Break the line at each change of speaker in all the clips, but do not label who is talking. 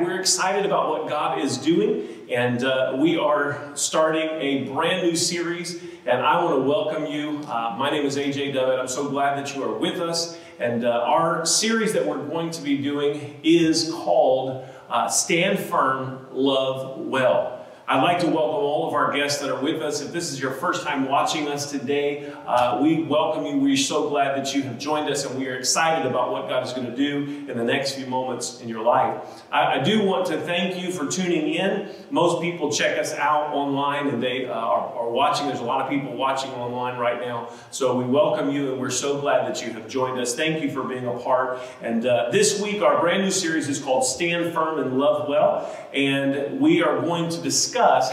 We're excited about what God is doing, and uh, we are starting a brand new series. And I want to welcome you. Uh, my name is AJ Dovett. I'm so glad that you are with us. And uh, our series that we're going to be doing is called uh, Stand Firm, Love Well. I'd like to welcome all of our guests that are with us. If this is your first time watching us today, uh, we welcome you. We're so glad that you have joined us, and we are excited about what God is going to do in the next few moments in your life. I, I do want to thank you for tuning in. Most people check us out online and they uh, are, are watching. There's a lot of people watching online right now. So we welcome you, and we're so glad that you have joined us. Thank you for being a part. And uh, this week, our brand new series is called Stand Firm and Love Well. And we are going to discuss discuss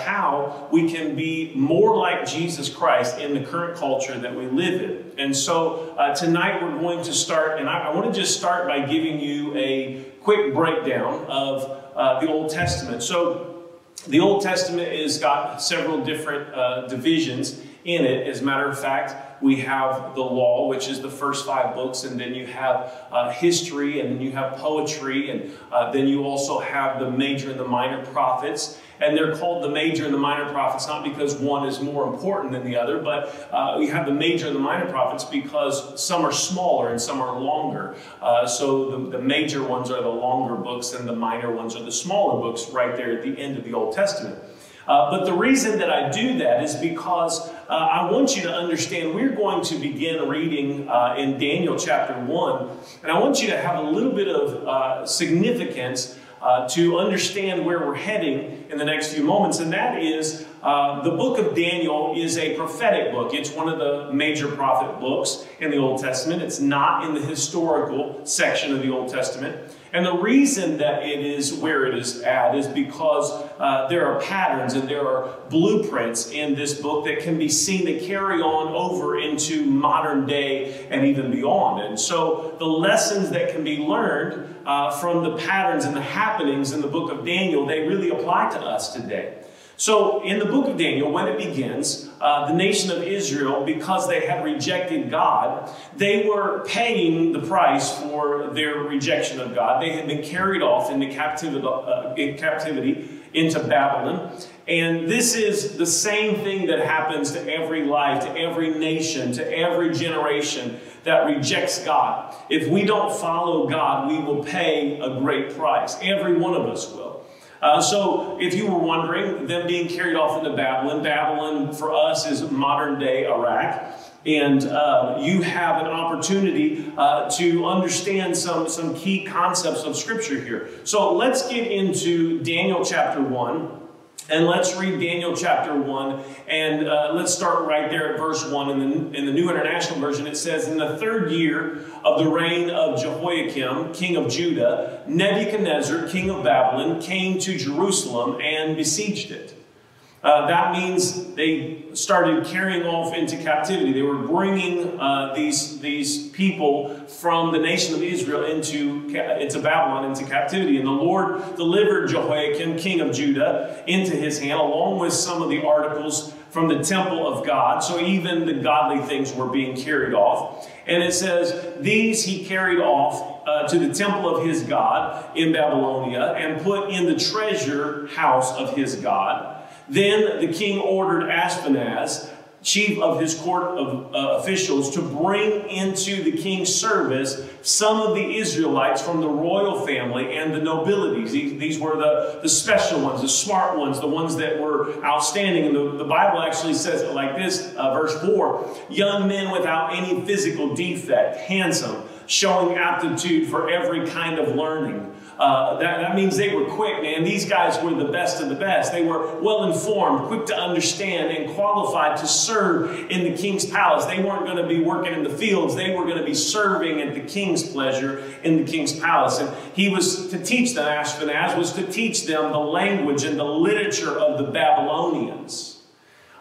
we can be more like Jesus Christ in the current culture that we live in. And so uh, tonight we're going to start, and I, I want to just start by giving you a quick breakdown of uh, the Old Testament. So the Old Testament has got several different uh, divisions in it. As a matter of fact, we have the law, which is the first five books, and then you have uh, history, and then you have poetry, and uh, then you also have the major and the minor prophets. And they're called the major and the minor prophets not because one is more important than the other, but uh, we have the major and the minor prophets because some are smaller and some are longer. Uh, so the, the major ones are the longer books, and the minor ones are the smaller books right there at the end of the Old Testament. Uh, but the reason that I do that is because uh, I want you to understand we're going to begin reading uh, in Daniel chapter 1, and I want you to have a little bit of uh, significance uh, to understand where we're heading in the next few moments, and that is uh, the book of Daniel is a prophetic book. It's one of the major prophet books in the Old Testament. It's not in the historical section of the Old Testament. And the reason that it is where it is at is because uh, there are patterns and there are blueprints in this book that can be seen to carry on over into modern day and even beyond. And so the lessons that can be learned uh, from the patterns and the happenings in the book of Daniel, they really apply to us today. So, in the book of Daniel, when it begins, uh, the nation of Israel, because they had rejected God, they were paying the price for their rejection of God. They had been carried off into captivity, uh, in captivity into Babylon. And this is the same thing that happens to every life, to every nation, to every generation that rejects God. If we don't follow God, we will pay a great price. Every one of us will. Uh, so, if you were wondering, them being carried off into Babylon, Babylon for us is modern day Iraq. And uh, you have an opportunity uh, to understand some, some key concepts of Scripture here. So, let's get into Daniel chapter 1. And let's read Daniel chapter 1, and uh, let's start right there at verse 1. In the, in the New International Version, it says, In the third year of the reign of Jehoiakim, king of Judah, Nebuchadnezzar, king of Babylon, came to Jerusalem and besieged it. Uh, that means they started carrying off into captivity. They were bringing uh, these, these people from the nation of Israel into, into Babylon, into captivity. And the Lord delivered Jehoiakim, king of Judah, into his hand, along with some of the articles from the temple of God. So even the godly things were being carried off. And it says, These he carried off uh, to the temple of his God in Babylonia and put in the treasure house of his God. Then the king ordered Ashpenaz, chief of his court of uh, officials, to bring into the king's service some of the Israelites from the royal family and the nobilities. These, these were the, the special ones, the smart ones, the ones that were outstanding. And the, the Bible actually says it like this, uh, verse 4, young men without any physical defect, handsome, showing aptitude for every kind of learning. Uh, that, that means they were quick, man. These guys were the best of the best. They were well informed, quick to understand, and qualified to serve in the king's palace. They weren't going to be working in the fields, they were going to be serving at the king's pleasure in the king's palace. And he was to teach them, Ashpenaz was to teach them the language and the literature of the Babylonians.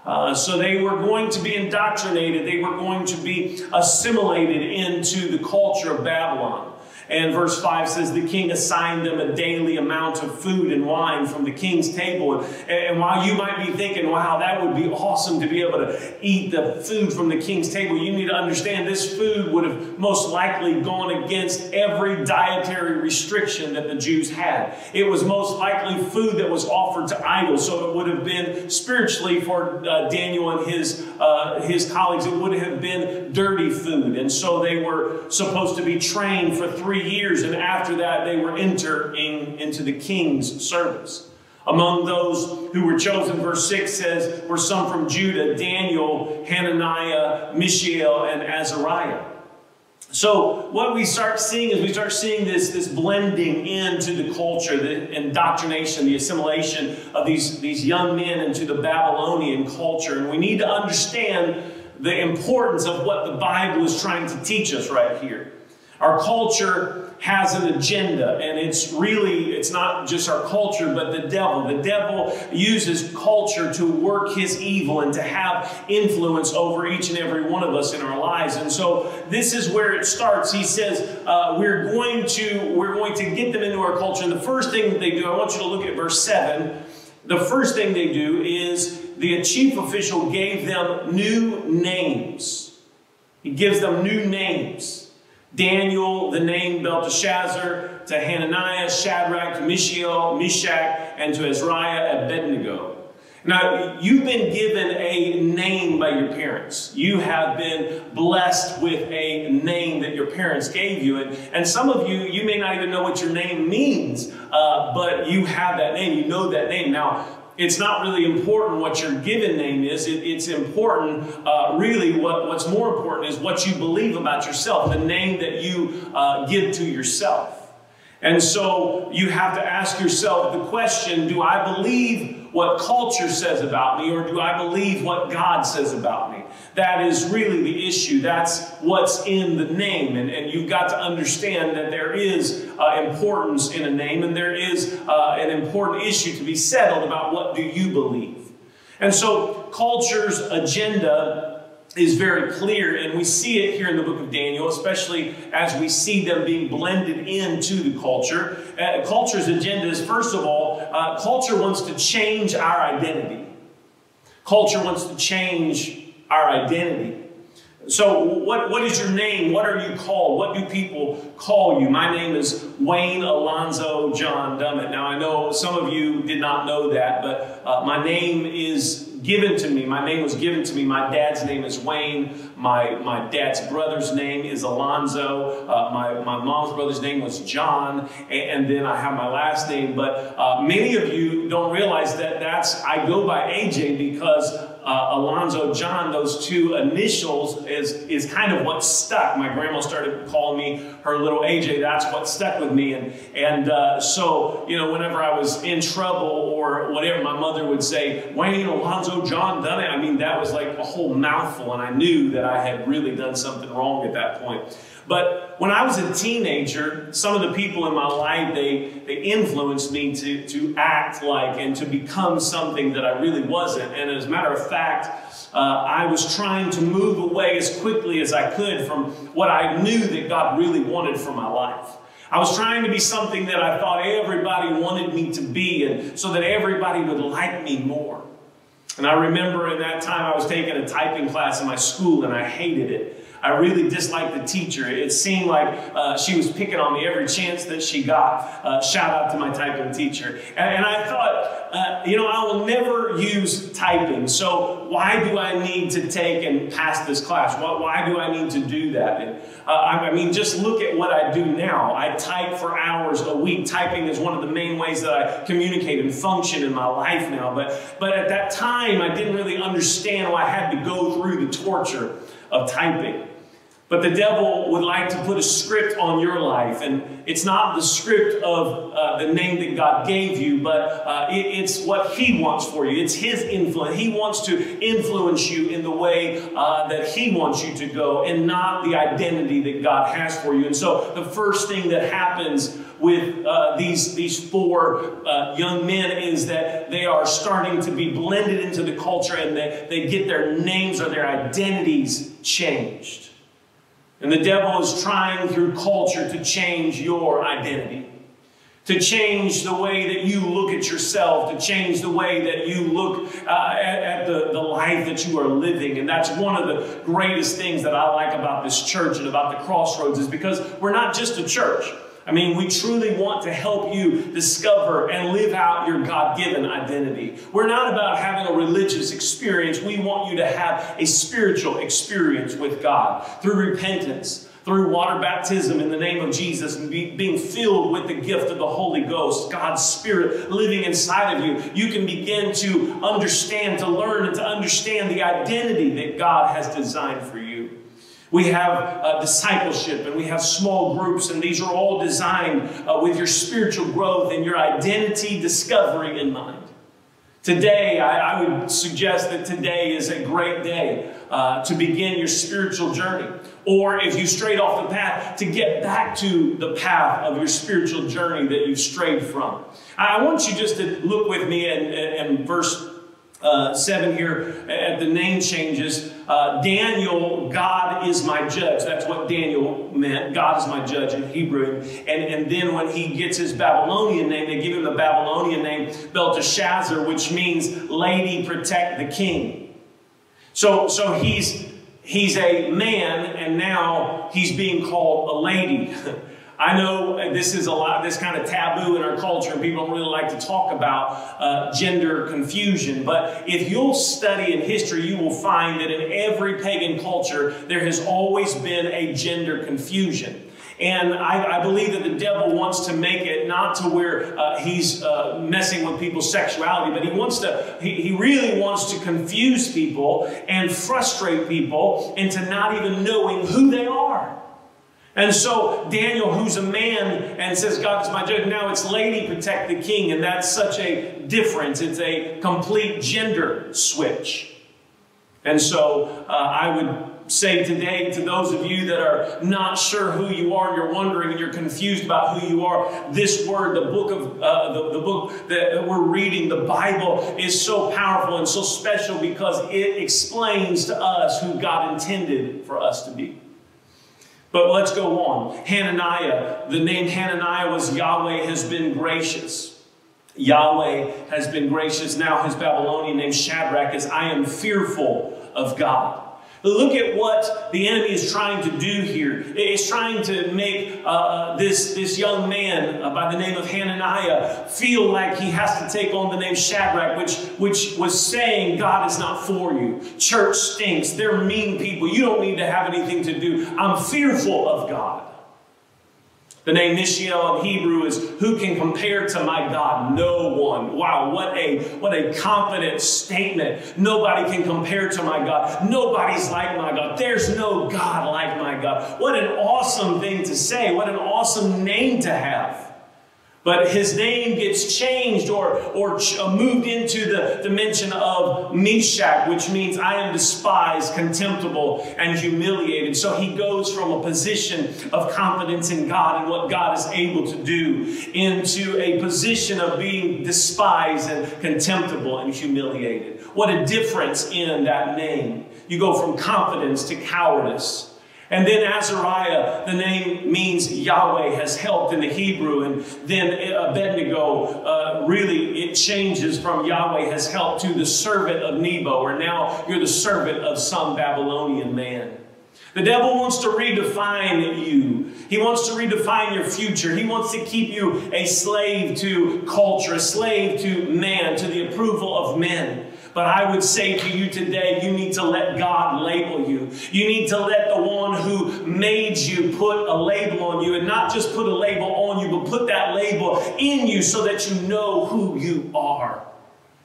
Uh, so they were going to be indoctrinated, they were going to be assimilated into the culture of Babylon. And verse 5 says, The king assigned them a daily amount of food and wine from the king's table. And, and, while you might be thinking, wow, that would be awesome to be able to eat the food from the king's table, you need to understand this food would have most likely gone against every dietary restriction that the Jews had. It was most likely food that was offered to idols. So it would have been spiritually for uh, Daniel and his, uh, his colleagues, it would have been dirty food. And so they were supposed to be trained for three three years, and after that they were entering into the king's service. Among those who were chosen, verse 6 says, were some from Judah, Daniel, Hananiah, Mishael, and Azariah. So what we start seeing is we start seeing this, this blending into the culture, the indoctrination, the assimilation of these, these young men into the Babylonian culture. And we need to understand the importance of what the Bible is trying to teach us right here. Our culture has an agenda, and it's really, it's not just our culture, but the devil. The devil uses culture to work his evil and to have influence over each and every one of us in our lives. And so this is where it starts. He says, uh, we're going to, we're going to get them into our culture. And the first thing that they do, I want you to look at verse 7. The first thing they do is the chief official gave them new names. He gives them new names. Daniel, the name Belteshazzar, to Hananiah, Shadrach, to Mishael, Meshach, and to Azariah, Abednego. Now, you've been given a name by your parents. You have been blessed with a name that your parents gave you. And, and some of you, you may not even know what your name means, uh, but you have that name. You know that name. Now, it's not really important what your given name is. It, it's important, uh, really, what, what's more important is what you believe about yourself, the name that you uh, give to yourself. And so you have to ask yourself the question do I believe what culture says about me, or do I believe what God says about me? That is really the issue. That's what's in the name. And, and you've got to understand that there is uh, importance in a name, and there is uh, an important issue to be settled about what do you believe. And so culture's agenda is very clear, and we see it here in the book of Daniel, especially as we see them being blended into the culture. Uh, culture's agenda is, first of all, uh, culture wants to change our identity. Culture wants to change our identity. So, what, what is your name? What are you called? What do people call you? My name is Wayne Alonzo John Dummett. Now, I know some of you did not know that, but uh, my name is given to me. My name was given to me. My dad's name is Wayne. My, my dad's brother's name is Alonzo. Uh, my, my mom's brother's name was John. And, and then I have my last name. But uh, many of you don't realize that that's, I go by AJ because uh, Alonzo John, those two initials is, is kind of what stuck. My grandma started calling me her little AJ. That's what stuck with me. And, and uh, so, you know, whenever I was in trouble or whatever, my mother would say, Wayne Alonzo John done it. I mean, that was like a whole mouthful. And I knew that had really done something wrong at that point. But when I was a teenager, some of the people in my life, they, they influenced me to, to act like and to become something that I really wasn't. And as a matter of fact, uh, I was trying to move away as quickly as I could from what I knew that God really wanted for my life. I was trying to be something that I thought everybody wanted me to be, and so that everybody would like me more. And I remember in that time I was taking a typing class in my school, and I hated it. I really disliked the teacher. It seemed like uh, she was picking on me every chance that she got. Uh, shout out to my typing teacher. And, and I thought, uh, you know, I will never use typing. So why do I need to take and pass this class? Why, why do I need to do that? And, uh, I mean, just look at what I do now. I type for hours a week. Typing is one of the main ways that I communicate and function in my life now. But, but at that time, I didn't really understand why I had to go through the torture of typing. But the devil would like to put a script on your life. And it's not the script of uh, the name that God gave you, but uh, it, it's what He wants for you. It's His influence. He wants to influence you in the way uh, that He wants you to go and not the identity that God has for you. And so the first thing that happens with uh, these, these four uh, young men is that they are starting to be blended into the culture and they, they get their names or their identities changed. And the devil is trying through culture to change your identity to change the way that you look at yourself, to change the way that you look uh, at, at, the, the life that you are living. And that's one of the greatest things that I like about this church and about the crossroads is because we're not just a church. I mean, we truly want to help you discover and live out your God given identity. We're not about having a religious experience. We want you to have a spiritual experience with God through repentance, through water baptism in the name of Jesus and be, being filled with the gift of the Holy Ghost, God's Spirit living inside of you, you can begin to understand, to learn, and to understand the identity that God has designed for you. We have uh, discipleship and we have small groups, and these are all designed uh, with your spiritual growth and your identity discovery in mind. Today, I, I would suggest that today is a great day uh, to begin your spiritual journey. Or if you strayed off the path, to get back to the path of your spiritual journey that you've strayed from. I want you just to look with me in, in verse uh, 7 here at the name changes. Uh, Daniel, God is my judge. That's what Daniel meant. God is my judge in Hebrew. And, and then when he gets his Babylonian name, they give him the Babylonian name Belteshazzar, which means lady protect the king. So, so he's he's a man and now he's being called a lady. I know this is a lot, this kind of taboo in our culture, and people don't really like to talk about uh, gender confusion. But if you'll study in history, you will find that in every pagan culture, there has always been a gender confusion. And I, I, believe that the devil wants to make it not to where uh, he's uh, messing with people's sexuality, but he wants to, he, he really wants to confuse people and frustrate people into not even knowing who they are. And so Daniel, who's a man and says, God is my judge, now it's lady protect the king. And that's such a difference. It's a complete gender switch. And so uh, I would say today to those of you that are not sure who you are, and you're wondering and you're confused about who you are, this word, the book of uh, the, the book that we're reading, the Bible, is so powerful and so special because it explains to us who God intended for us to be. But let's go on. Hananiah, the name Hananiah was Yahweh has been gracious. Yahweh has been gracious. Now his Babylonian name Shadrach is I am fearful of God. Look at what the enemy is trying to do here. It's trying to make uh, uh, this, this young man uh, by the name of Hananiah feel like he has to take on the name Shadrach, which, which was saying, God is not for you. Church stinks. They're mean people. You don't need to have anything to do. I'm fearful of God. The name Mishael in Hebrew is who can compare to my God? No one. Wow, what a what a confident statement. Nobody can compare to my God. Nobody's like my God. There's no God like my God. What an awesome thing to say. What an awesome name to have. But his name gets changed or, or uh, moved into the dimension of Meshach, which means I am despised, contemptible, and humiliated. So he goes from a position of confidence in God and what God is able to do into a position of being despised and contemptible and humiliated. What a difference in that name. You go from confidence to cowardice. And then Azariah, the name means Yahweh has helped in the Hebrew. And then Abednego, uh, really it changes from Yahweh has helped to the servant of Nebo, or now you're the servant of some Babylonian man. The devil wants to redefine you. He wants to redefine your future. He wants to keep you a slave to culture, a slave to man, to the approval of men. But I would say to you today, you need to let God label you. You need to let the one who made you put a label on you and not just put a label on you, but put that label in you so that you know who you are.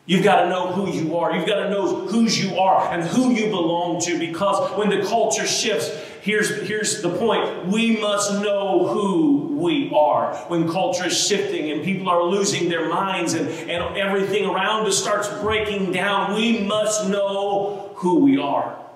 You've got to know who you are. You've got to know whose you are and who you belong to because when the culture shifts, here's, here's the point. We must know who we are. When culture is shifting and people are losing their minds and, and everything around us starts breaking down, we must know who we are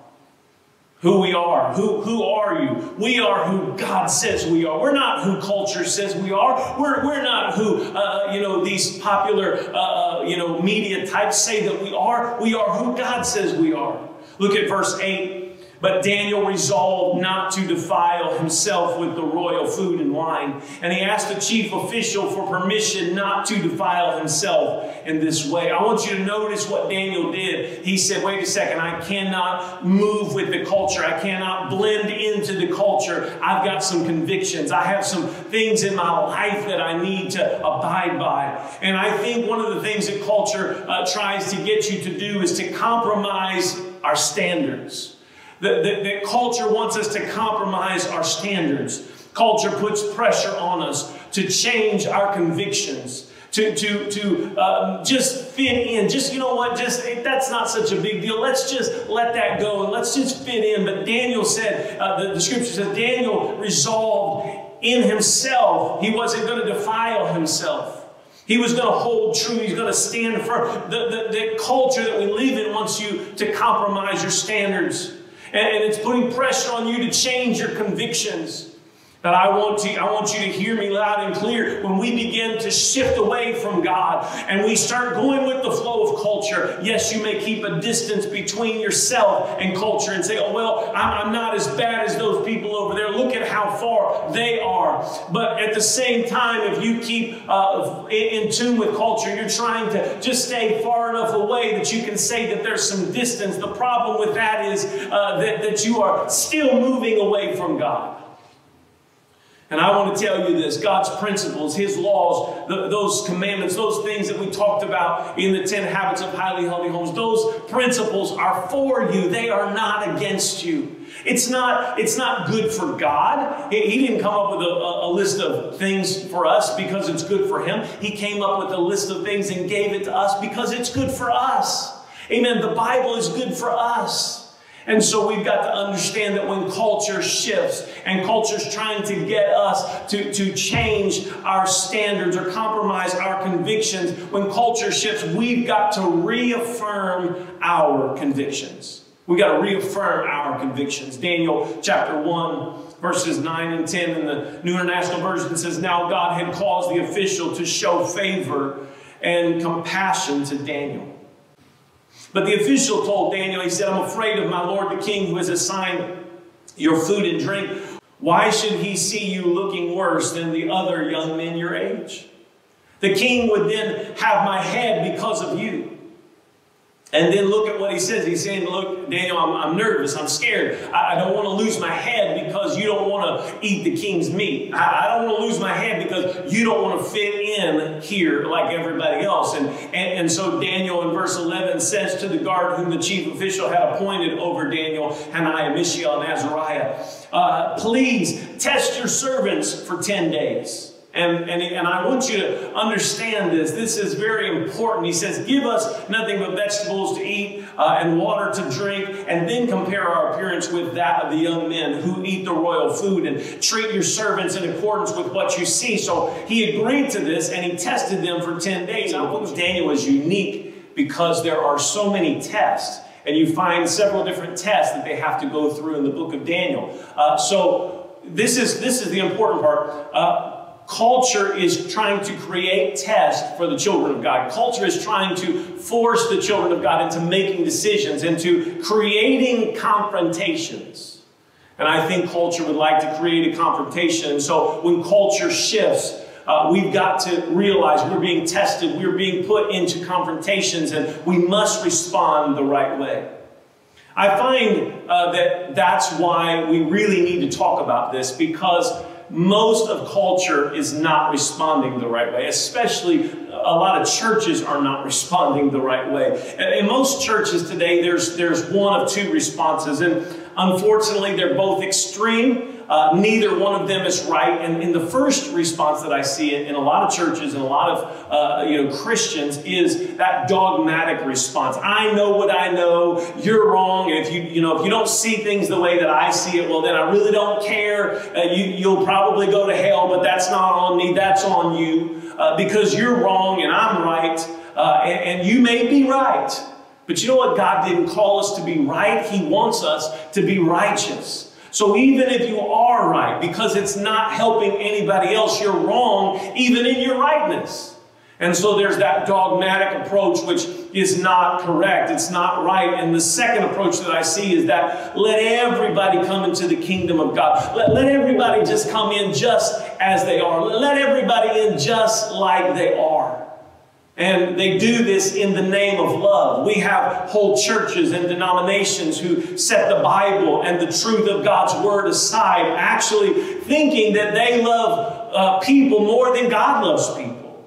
who we are. Who, who are you? We are who God says we are. We're not who culture says we are. We're, we're not who, uh, you know, these popular, uh, uh, you know, media types say that we are. We are who God says we are. Look at verse 8. But Daniel resolved not to defile himself with the royal food and wine. And he asked the chief official for permission not to defile himself in this way. I want you to notice what Daniel did. He said, wait a second, I cannot move with the culture. I cannot blend into the culture. I've got some convictions. I have some things in my life that I need to abide by. And I think one of the things that culture uh, tries to get you to do is to compromise our standards. That, culture wants us to compromise our standards. Culture puts pressure on us to change our convictions, to, to, to um, just fit in. Just, you know what, just that's not such a big deal. Let's just let that go and let's just fit in. But Daniel said, uh, the, the scripture says, Daniel resolved in himself, he wasn't going to defile himself. He was going to hold true. He's going to stand firm. The, the, the culture that we live in wants you to compromise your standards. And it's putting pressure on you to change your convictions. That I want to, I want you to hear me loud and clear. When we begin to shift away from God and we start going with the flow of culture, yes, you may keep a distance between yourself and culture and say, oh, well, I'm, I'm not as bad as those people over there. Look at how far they are. But at the same time, if you keep uh, in, in tune with culture, you're trying to just stay far enough away that you can say that there's some distance. The problem with that is uh, that, that you are still moving away from God. And I want to tell you this God's principles, His laws, the, those commandments, those things that we talked about in the 10 habits of highly healthy homes, those principles are for you. They are not against you. It's not, it's not good for God. He, didn't come up with a, a list of things for us because it's good for Him. He came up with a list of things and gave it to us because it's good for us. Amen. The Bible is good for us. And so we've got to understand that when culture shifts and culture's trying to get us to, to change our standards or compromise our convictions, when culture shifts, we've got to reaffirm our convictions. We've got to reaffirm our convictions. Daniel chapter 1, verses 9 and 10 in the New International Version says, Now God had caused the official to show favor and compassion to Daniel. But the official told Daniel, he said, I'm afraid of my lord the king who has assigned your food and drink. Why should he see you looking worse than the other young men your age? The king would then have my head because of you. And then look at what he says. He's saying, Look, Daniel, I'm, I'm nervous. I'm scared. I, I, don't want to lose my head because you don't want to eat the king's meat. I, I, don't want to lose my head because you don't want to fit in here like everybody else. And, and, and so Daniel in verse 11 says to the guard whom the chief official had appointed over Daniel, Hananiah, Mishael, and Azariah, uh, Please test your servants for 10 days. And, and, and I want you to understand this. This is very important. He says, Give us nothing but vegetables to eat uh, and water to drink, and then compare our appearance with that of the young men who eat the royal food, and treat your servants in accordance with what you see. So he agreed to this, and he tested them for 10 days. I think Daniel was unique because there are so many tests. And you find several different tests that they have to go through in the book of Daniel. Uh, so this is, this is the important part. Uh, Culture is trying to create tests for the children of God. Culture is trying to force the children of God into making decisions, into creating confrontations. And I think culture would like to create a confrontation. And so when culture shifts, uh, we've got to realize we're being tested, we're being put into confrontations, and we must respond the right way. I find uh, that that's why we really need to talk about this because most of culture is not responding the right way, especially a lot of churches are not responding the right way. In most churches today, there's, there's one of two responses, and unfortunately, they're both extreme. Uh, neither one of them is right. And in the first response that I see in, in a lot of churches and a lot of uh, you know Christians is that dogmatic response. I know what I know. You're wrong. And if you you know if you don't see things the way that I see it, well then I really don't care. Uh, you you'll probably go to hell, but that's not on me. That's on you uh, because you're wrong and I'm right, uh, and, and you may be right. But you know what? God didn't call us to be right. He wants us to be righteous. So even if you are right, because it's not helping anybody else, you're wrong, even in your rightness. And so there's that dogmatic approach, which is not correct. It's not right. And the second approach that I see is that let everybody come into the kingdom of God. Let, let everybody just come in just as they are. Let everybody in just like they are. And they do this in the name of love. We have whole churches and denominations who set the Bible and the truth of God's Word aside, actually thinking that they love uh, people more than God loves people.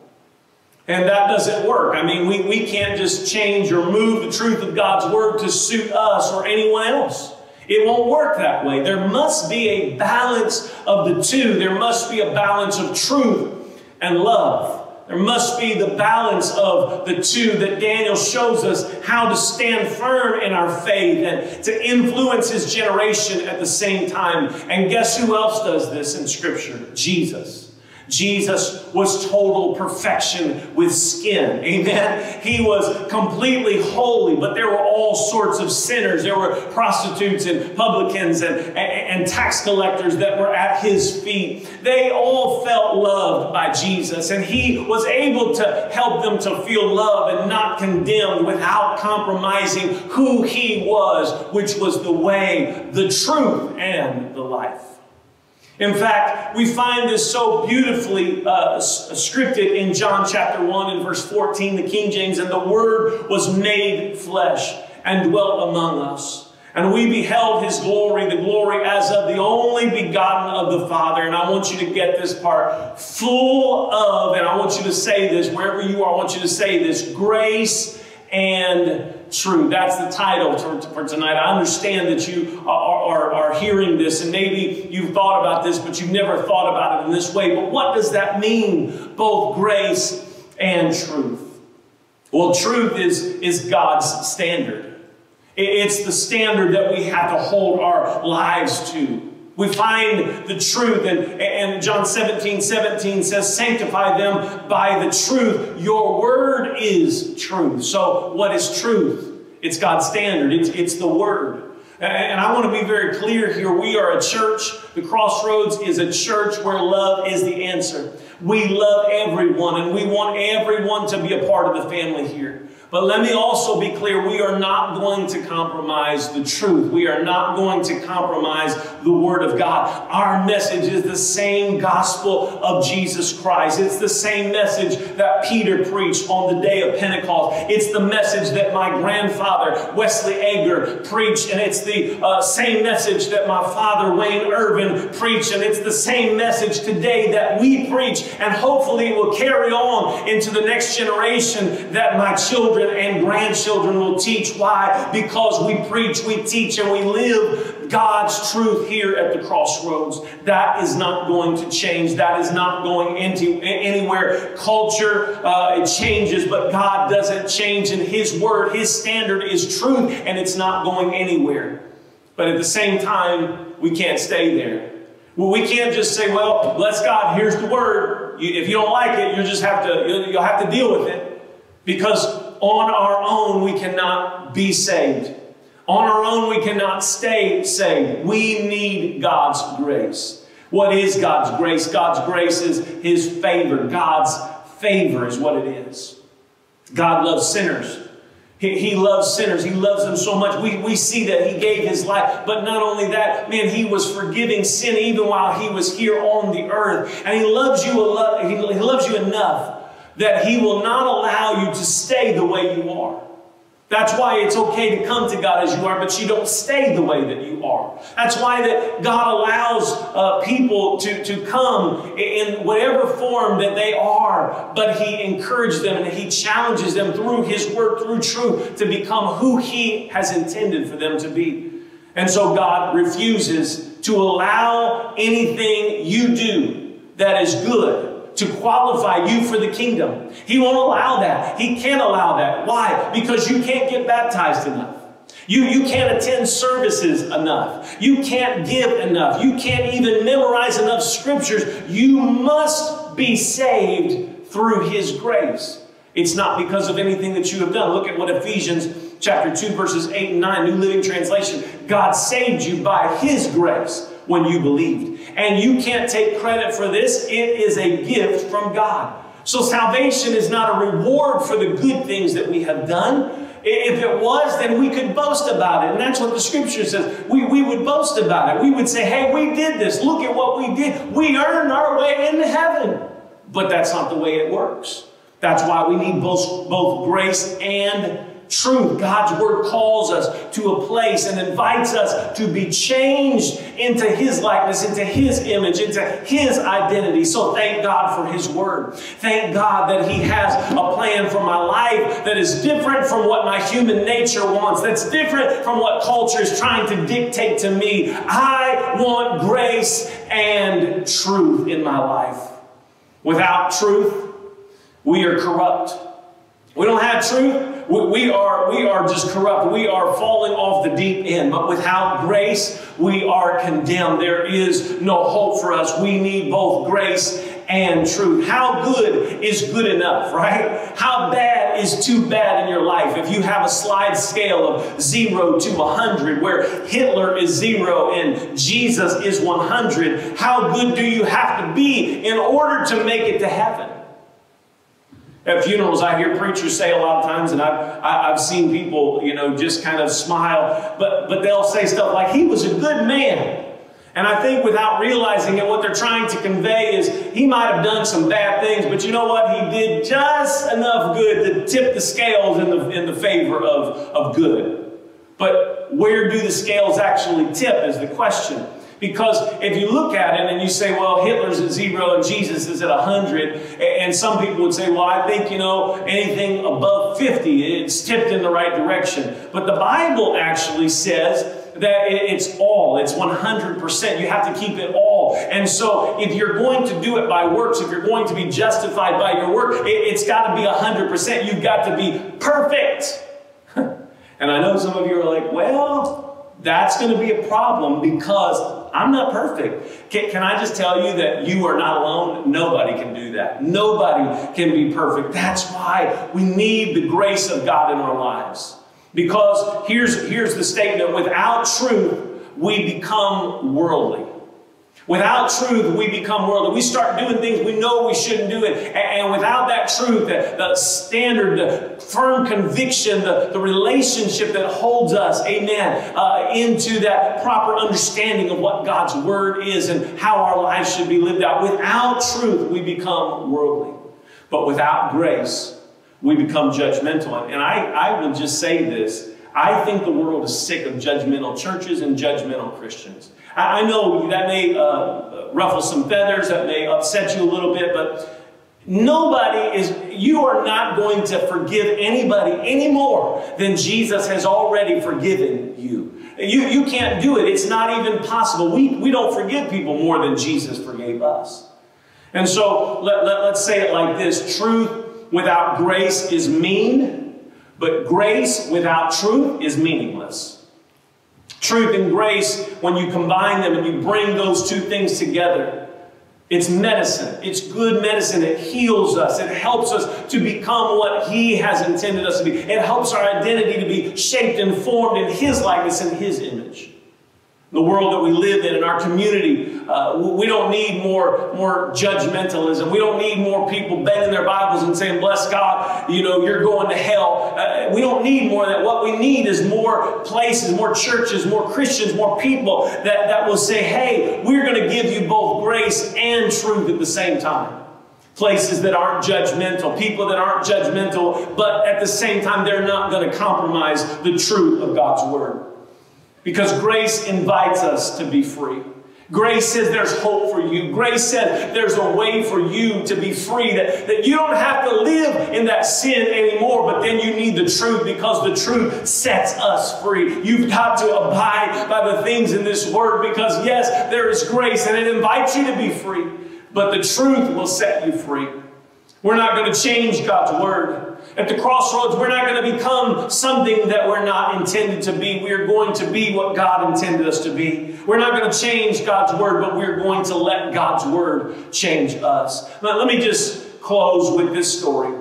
And that doesn't work. I mean, we, we can't just change or move the truth of God's Word to suit us or anyone else. It won't work that way. There must be a balance of the two. There must be a balance of truth and love. There must be the balance of the two that Daniel shows us how to stand firm in our faith and to influence his generation at the same time. And guess who else does this in Scripture? Jesus. Jesus was total perfection with skin. Amen. He was completely holy, but there were all sorts of sinners. There were prostitutes and publicans and, and, and, tax collectors that were at his feet. They all felt loved by Jesus, and he was able to help them to feel loved and not condemned without compromising who he was, which was the way, the truth, and the life. In fact, we find this so beautifully uh, scripted in John chapter 1 and verse 14, the King James, and the Word was made flesh and dwelt among us. And we beheld his glory, the glory as of the only begotten of the Father. And I want you to get this part full of, and I want you to say this wherever you are, I want you to say this grace and true. That's the title for tonight. I understand that you are, are, are, hearing this and maybe you've thought about this, but you've never thought about it in this way. But what does that mean? Both grace and truth. Well, truth is, is God's standard. It's the standard that we have to hold our lives to. We find the truth, and, and John 17, 17 says, Sanctify them by the truth. Your word is truth. So, what is truth? It's God's standard, it's, it's the word. And I want to be very clear here. We are a church. The Crossroads is a church where love is the answer. We love everyone, and we want everyone to be a part of the family here. But let me also be clear, we are not going to compromise the truth. We are not going to compromise the Word of God. Our message is the same gospel of Jesus Christ. It's the same message that Peter preached on the day of Pentecost. It's the message that my grandfather, Wesley Edgar, preached, and it's the uh, same message that my father, Wayne Irvin, preached, and it's the same message today that we preach, and hopefully it will carry on into the next generation that my children children and grandchildren will teach. Why? Because we preach, we teach, and we live God's truth here at the crossroads. That is not going to change. That is not going into anywhere. Culture uh, it changes, but God doesn't change. And His word, His standard is truth, and it's not going anywhere. But at the same time, we can't stay there. Well, we can't just say, "Well, bless God. Here's the word. if you don't like it, you just have to you'll have to deal with it." Because on our own, we cannot be saved. On our own, we cannot stay saved. We need God's grace. What is God's grace? God's grace is His favor. God's favor is what it is. God loves sinners. He, he loves sinners. He loves them so much. We, we see that He gave His life. But not only that, man, He was forgiving sin even while He was here on the earth. And He loves you, he loves you enough that He will not allow you to stay the way you are. That's why it's okay to come to God as you are, but you don't stay the way that you are. That's why that God allows uh, people to, to come in whatever form that they are, but He encourages them and He challenges them through His word, through truth, to become who He has intended for them to be. And so God refuses to allow anything you do that is good to qualify you for the kingdom. He won't allow that. He can't allow that. Why? Because you can't get baptized enough. You, you can't attend services enough. You can't give enough. You can't even memorize enough scriptures. You must be saved through His grace. It's not because of anything that you have done. Look at what Ephesians chapter 2 verses 8 and 9, New Living Translation. God saved you by His grace when you believed. And you can't take credit for this. It is a gift from God. So salvation is not a reward for the good things that we have done. If it was, then we could boast about it. And that's what the scripture says. We, we would boast about it. We would say, hey, we did this. Look at what we did. We earned our way into heaven. But that's not the way it works. That's why we need both, both grace and truth. God's word calls us to a place and invites us to be changed into his likeness, into his image, into his identity. So thank God for his word. Thank God that he has a plan for my life that is different from what my human nature wants, that's different from what culture is trying to dictate to me. I want grace and truth in my life. Without truth, we are corrupt. We don't have truth, we are, we are just corrupt. We are falling off the deep end. But without grace, we are condemned. There is no hope for us. We need both grace and truth. How good is good enough, right? How bad is too bad in your life? If you have a slide scale of 0 to 100, where Hitler is 0 and Jesus is 100, how good do you have to be in order to make it to heaven? At funerals, I hear preachers say a lot of times, and I've, I've seen people, you know, just kind of smile, but, but they'll say stuff like, he was a good man. And I think without realizing it, what they're trying to convey is he might have done some bad things, but you know what? He did just enough good to tip the scales in the, in the favor of, of good. But where do the scales actually tip is the question. Because if you look at it and you say, well, Hitler's at zero and Jesus is at 100, and some people would say, well, I think, you know, anything above 50, it's tipped in the right direction. But the Bible actually says that it's all, it's 100%. You have to keep it all. And so if you're going to do it by works, if you're going to be justified by your work, it's got to be 100%. You've got to be perfect. and I know some of you are like, well, that's going to be a problem because I'm not perfect. Can, can, I just tell you that you are not alone? Nobody can do that. Nobody can be perfect. That's why we need the grace of God in our lives. Because here's, here's the statement without truth, we become worldly. Without truth, we become worldly. We start doing things we know we shouldn't do it. And without that truth, the, the standard, the firm conviction, the, the relationship that holds us, amen, uh, into that proper understanding of what God's word is and how our lives should be lived out. Without truth, we become worldly. But without grace, we become judgmental. And I, I will just say this. I think the world is sick of judgmental churches and judgmental Christians. I, know that may uh, ruffle some feathers, that may upset you a little bit, but nobody is, you are not going to forgive anybody any more than Jesus has already forgiven you. You, you can't do it. It's not even possible. We, we don't forgive people more than Jesus forgave us. And so let, let, let's say it like this truth without grace is mean, but grace without truth is meaningless. Truth and grace, when you combine them and you bring those two things together, it's medicine. It's good medicine. It heals us. It helps us to become what He has intended us to be. It helps our identity to be shaped and formed in His likeness and His image the world that we live in, in our community. Uh, we don't need more, more judgmentalism. We don't need more people bending their Bibles and saying, bless God, you know, you're going to hell. Uh, we don't need more of that. What we need is more places, more churches, more Christians, more people that, that will say, hey, we're going to give you both grace and truth at the same time places that aren't judgmental, people that aren't judgmental, but at the same time, they're not going to compromise the truth of God's Word. Because grace invites us to be free. Grace says there's hope for you. Grace says there's a way for you to be free, that, that you don't have to live in that sin anymore, but then you need the truth because the truth sets us free. You've got to abide by the things in this word because, yes, there is grace and it invites you to be free, but the truth will set you free. We're not going to change God's word. At the crossroads, we're not going to become something that we're not intended to be. We are going to be what God intended us to be. We're not going to change God's word, but we're going to let God's word change us. Now, let me just close with this story.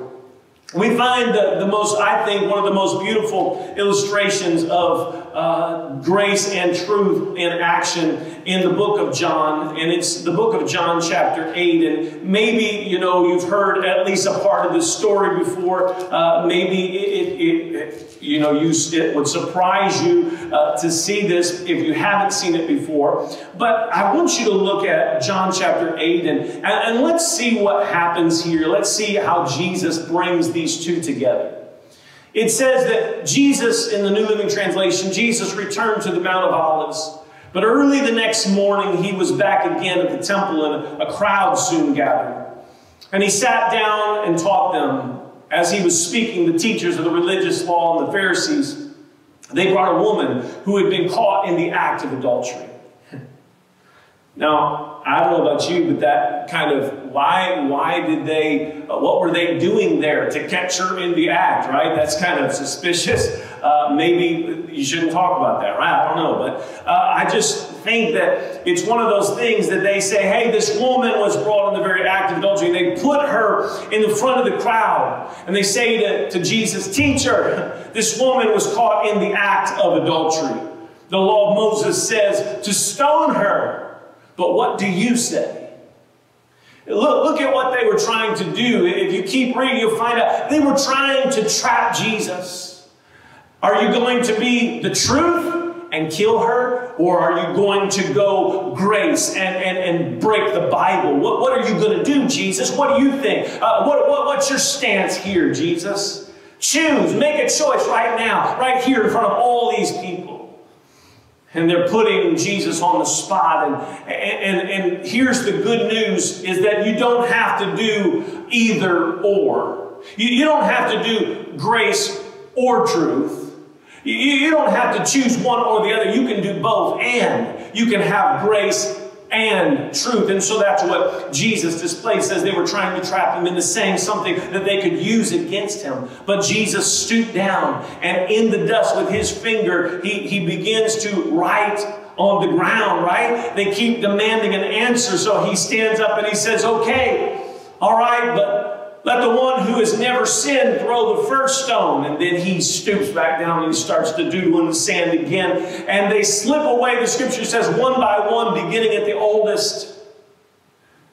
We find the, the most, I think, one of the most beautiful illustrations of uh, grace and truth in action in the book of John, and it's the book of John, chapter 8. And maybe, you know, you've heard at least a part of this story before. Uh, maybe it, it, it, you know, you, it would surprise you uh, to see this if you haven't seen it before. But I want you to look at John chapter 8 and, and, and let's see what happens here. Let's see how Jesus brings these two together. It says that Jesus, in the New Living Translation, Jesus returned to the Mount of Olives. But early the next morning, he was back again at the temple, and a crowd soon gathered. And he sat down and taught them. As he was speaking, the teachers of the religious law and the Pharisees, they brought a woman who had been caught in the act of adultery. Now, I don't know about you, but that kind of why why did they uh, what were they doing there to catch her in the act, right? That's kind of suspicious. Uh, maybe you shouldn't talk about that, right? I don't know, but uh, I just think that it's one of those things that they say, hey, this woman was brought in the very act of adultery. They put her in the front of the crowd and they say to, to Jesus, Teacher, this woman was caught in the act of adultery. The law of Moses says to stone her. But what do you say? Look, look at what they were trying to do. If you keep reading, you'll find out they were trying to trap Jesus. Are you going to be the truth and kill her? Or are you going to go grace and, and, and break the Bible? What, what are you going to do, Jesus? What do you think? Uh, what, what, what's your stance here, Jesus? Choose, make a choice right now, right here in front of all these people. And they're putting Jesus on the spot. And, and, and here's the good news is that you don't have to do either or. You, you don't have to do grace or truth. You, you don't have to choose one or the other. You can do both and you can have grace and truth. And so that's what Jesus displays. Says they were trying to trap him into saying something that they could use against him. But Jesus stooped down and in the dust with his finger, he, he begins to write on the ground, right? They keep demanding an answer. So he stands up and he says, okay, all right, but let the one who has never sinned throw the first stone. And then he stoops back down and he starts to doodle in the sand again. And they slip away, the scripture says, one by one, beginning at the oldest,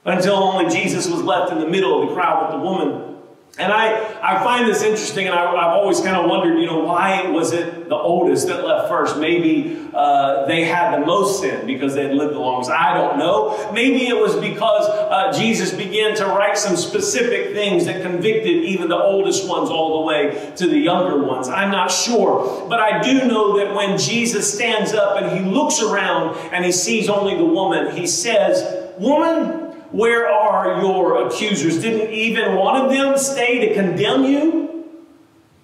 until only Jesus was left in the middle of the crowd with the woman. And I, I find this interesting, and I, have always kind of wondered, you know, why was it the oldest that left first? Maybe uh, they had the most sin because they had lived the longest. I don't know. Maybe it was because uh, Jesus began to write some specific things that convicted even the oldest ones all the way to the younger ones. I'm not sure. But I do know that when Jesus stands up and he looks around and he sees only the woman, he says, Woman, where are your accusers? Didn't even one of them stay to condemn you?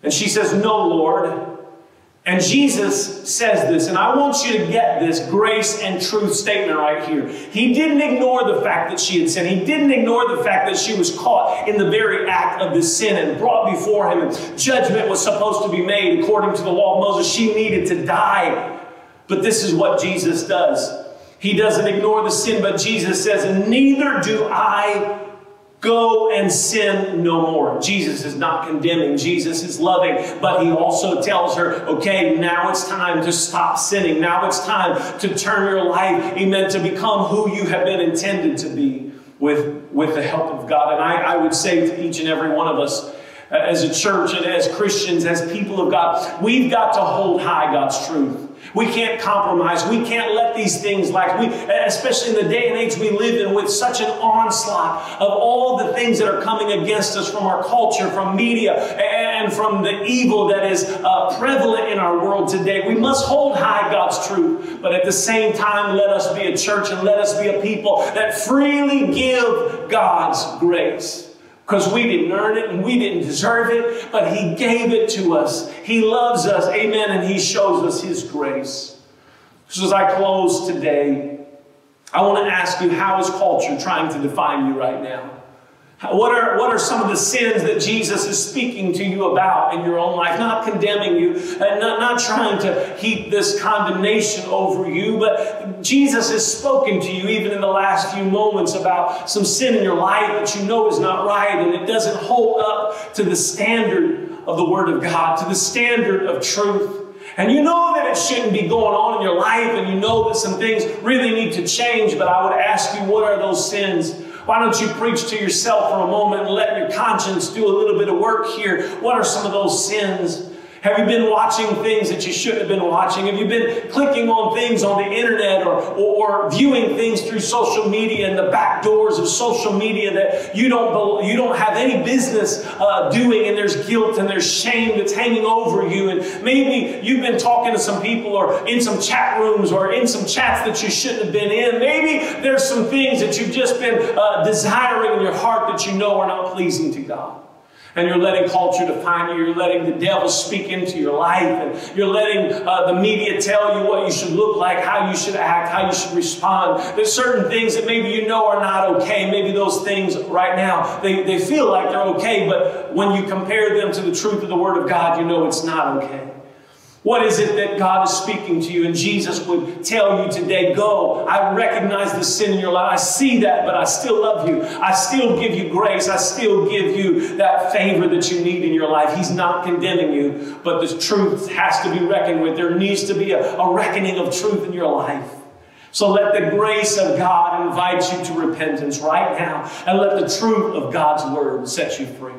And she says, No, Lord. And Jesus says this, and I want you to get this grace and truth statement right here. He didn't ignore the fact that she had sinned. He didn't ignore the fact that she was caught in the very act of this sin and brought before him. And judgment was supposed to be made according to the law of Moses. She needed to die. But this is what Jesus does. He doesn't ignore the sin, but Jesus says, Neither do I go and sin no more. Jesus is not condemning, Jesus is loving, but he also tells her, okay, now it's time to stop sinning. Now it's time to turn your life, amen, to become who you have been intended to be with, with the help of God. And I, I would say to each and every one of us, uh, as a church and as Christians, as people of God, we've got to hold high God's truth. We can't compromise. We can't let these things like we, especially in the day and age we live in with such an onslaught of all the things that are coming against us from our culture, from media, and from the evil that is uh, prevalent in our world today. We must hold high God's truth, but at the same time, let us be a church and let us be a people that freely give God's grace because we didn't earn it and we didn't deserve it, but He gave it to us. He loves us, amen, and He shows us His grace. So as I close today, I want to ask you, how is culture trying to define you right now? What are, what are some of the sins that Jesus is speaking to you about in your own life? Not condemning you, and not, not trying to heap this condemnation over you, but Jesus has spoken to you even in the last few moments about some sin in your life that you know is not right and it doesn't hold up to the standard of the Word of God, to the standard of truth. And you know that it shouldn't be going on in your life, and you know that some things really need to change, but I would ask you, what are those sins? Why don't you preach to yourself for a moment and let your conscience do a little bit of work here? What are some of those sins? Have you been watching things that you shouldn't have been watching? Have you been clicking on things on the internet or, or, or, viewing things through social media and the back doors of social media that you don't, you don't have any business uh, doing and there's guilt and there's shame that's hanging over you and maybe you've been talking to some people or in some chat rooms or in some chats that you shouldn't have been in. Maybe there's some things that you've just been uh, desiring in your heart that you know are not pleasing to God and you're letting culture define you. You're letting the devil speak into your life, and you're letting uh, the media tell you what you should look like, how you should act, how you should respond. There's certain things that maybe you know are not okay. Maybe those things right now, they, they feel like they're okay, but when you compare them to the truth of the Word of God, you know it's not okay. What is it that God is speaking to you? And Jesus would tell you today, go. I recognize the sin in your life. I see that, but I still love you. I still give you grace. I still give you that favor that you need in your life. He's not condemning you, but the truth has to be reckoned with. There needs to be a, a reckoning of truth in your life. So let the grace of God invite you to repentance right now, and let the truth of God's word set you free.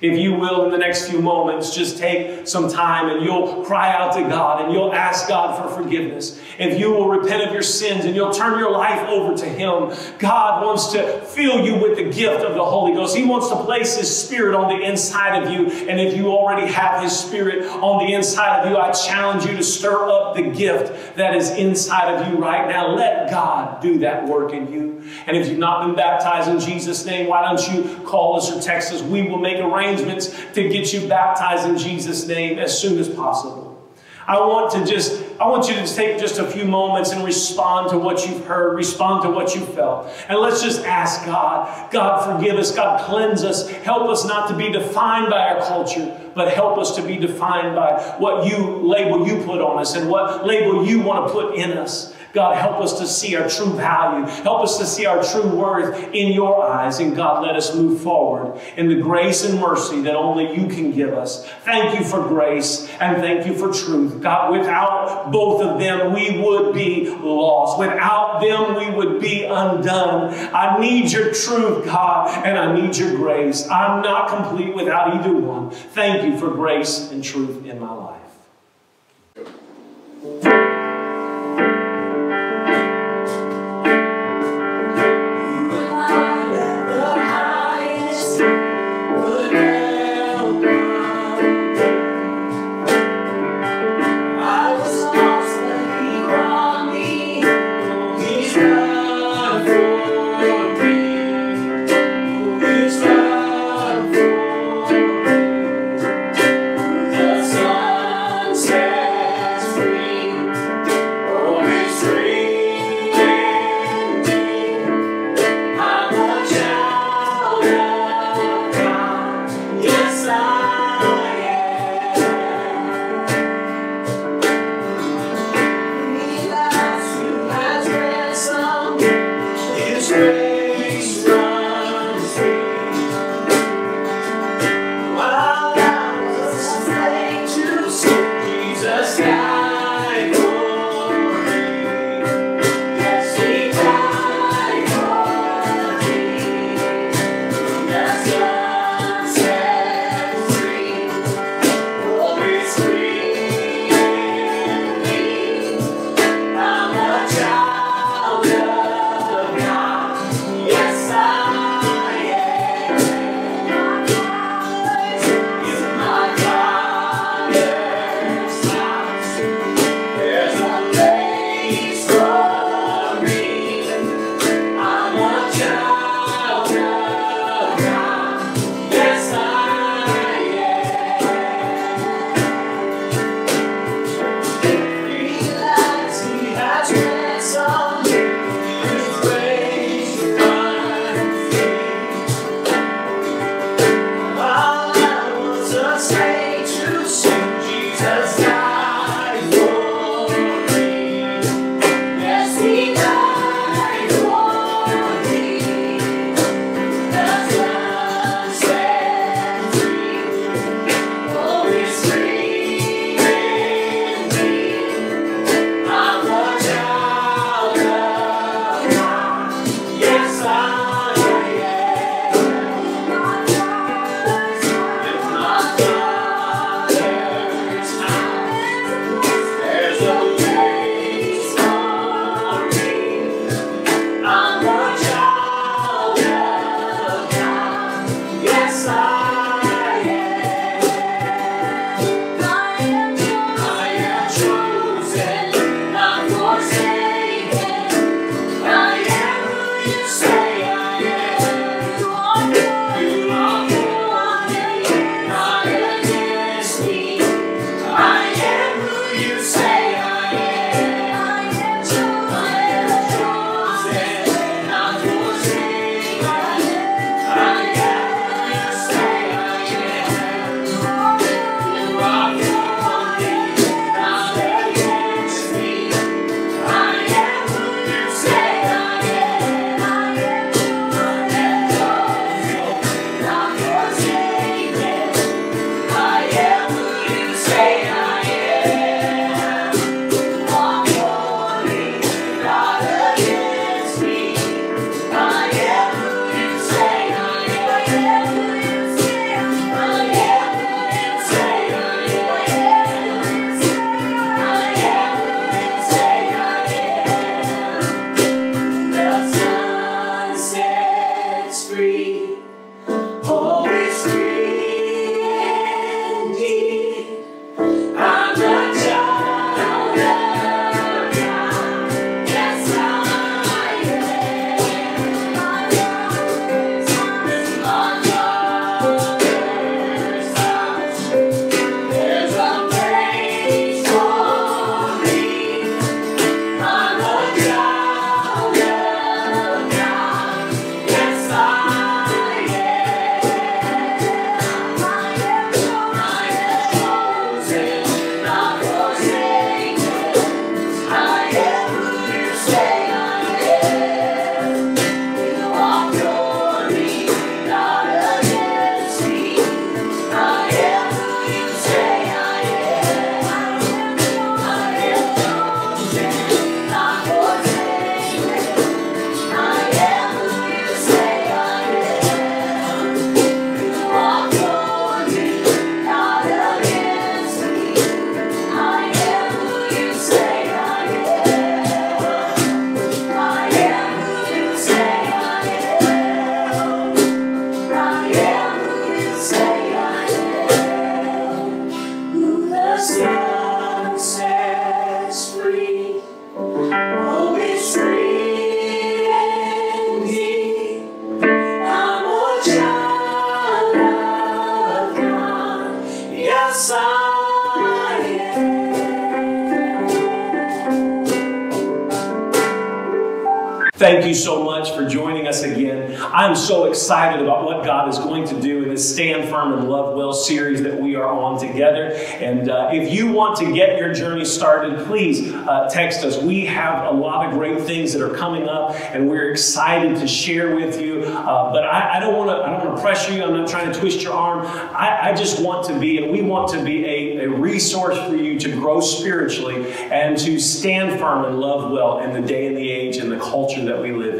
If you will, in the next few moments, just take some time and you'll cry out to God and you'll ask God for forgiveness. If you will repent of your sins and you'll turn your life over to Him, God wants to fill you with the gift of the Holy Ghost. He wants to place His Spirit on the inside of you. And if you already have His Spirit on the inside of you, I challenge you to stir up the gift that is inside of you right now. Let God do that work in you. And if you've not been baptized in Jesus' name, why don't you call us or text us? We will make arrangements arrangements to get you baptized in Jesus' name as soon as possible. I want to just, I want you to take just a few moments and respond to what you've heard, respond to what you felt. And let's just ask God, God forgive us, God cleanse us, help us not to be defined by our culture, but help us to be defined by what you label you put on us and what label you want to put in us. God, help us to see our true value. Help us to see our true worth in your eyes. And God, let us move forward in the grace and mercy that only you can give us. Thank you for grace and thank you for truth. God, without both of them, we would be lost. Without them, we would be undone. I need your truth, God, and I need your grace. I'm not complete without either one. Thank you for grace and truth in my life. Excited about what God is going to do in this Stand Firm and Love Well series that we are on together. And uh, if you want to get your journey started, please uh, text us. We have a lot of great things that are coming up, and we're excited to share with you. Uh, but I, I don't want to. I don't want to pressure you. I'm not trying to twist your arm. I, I just want to be, and we want to be a, a resource for you to grow spiritually and to stand firm and love well in the day and the age and the culture that we live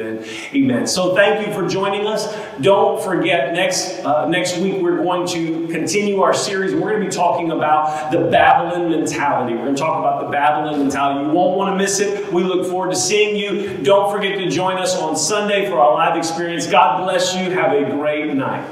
Amen. So thank you for joining us. Don't forget next uh, next week we're going to continue our series. We're going to be talking about the Babylon mentality. We're going to talk about the Babylon mentality. You won't want to miss it. We look forward to seeing you. Don't forget to join us on Sunday for our live experience. God bless you. Have a great night.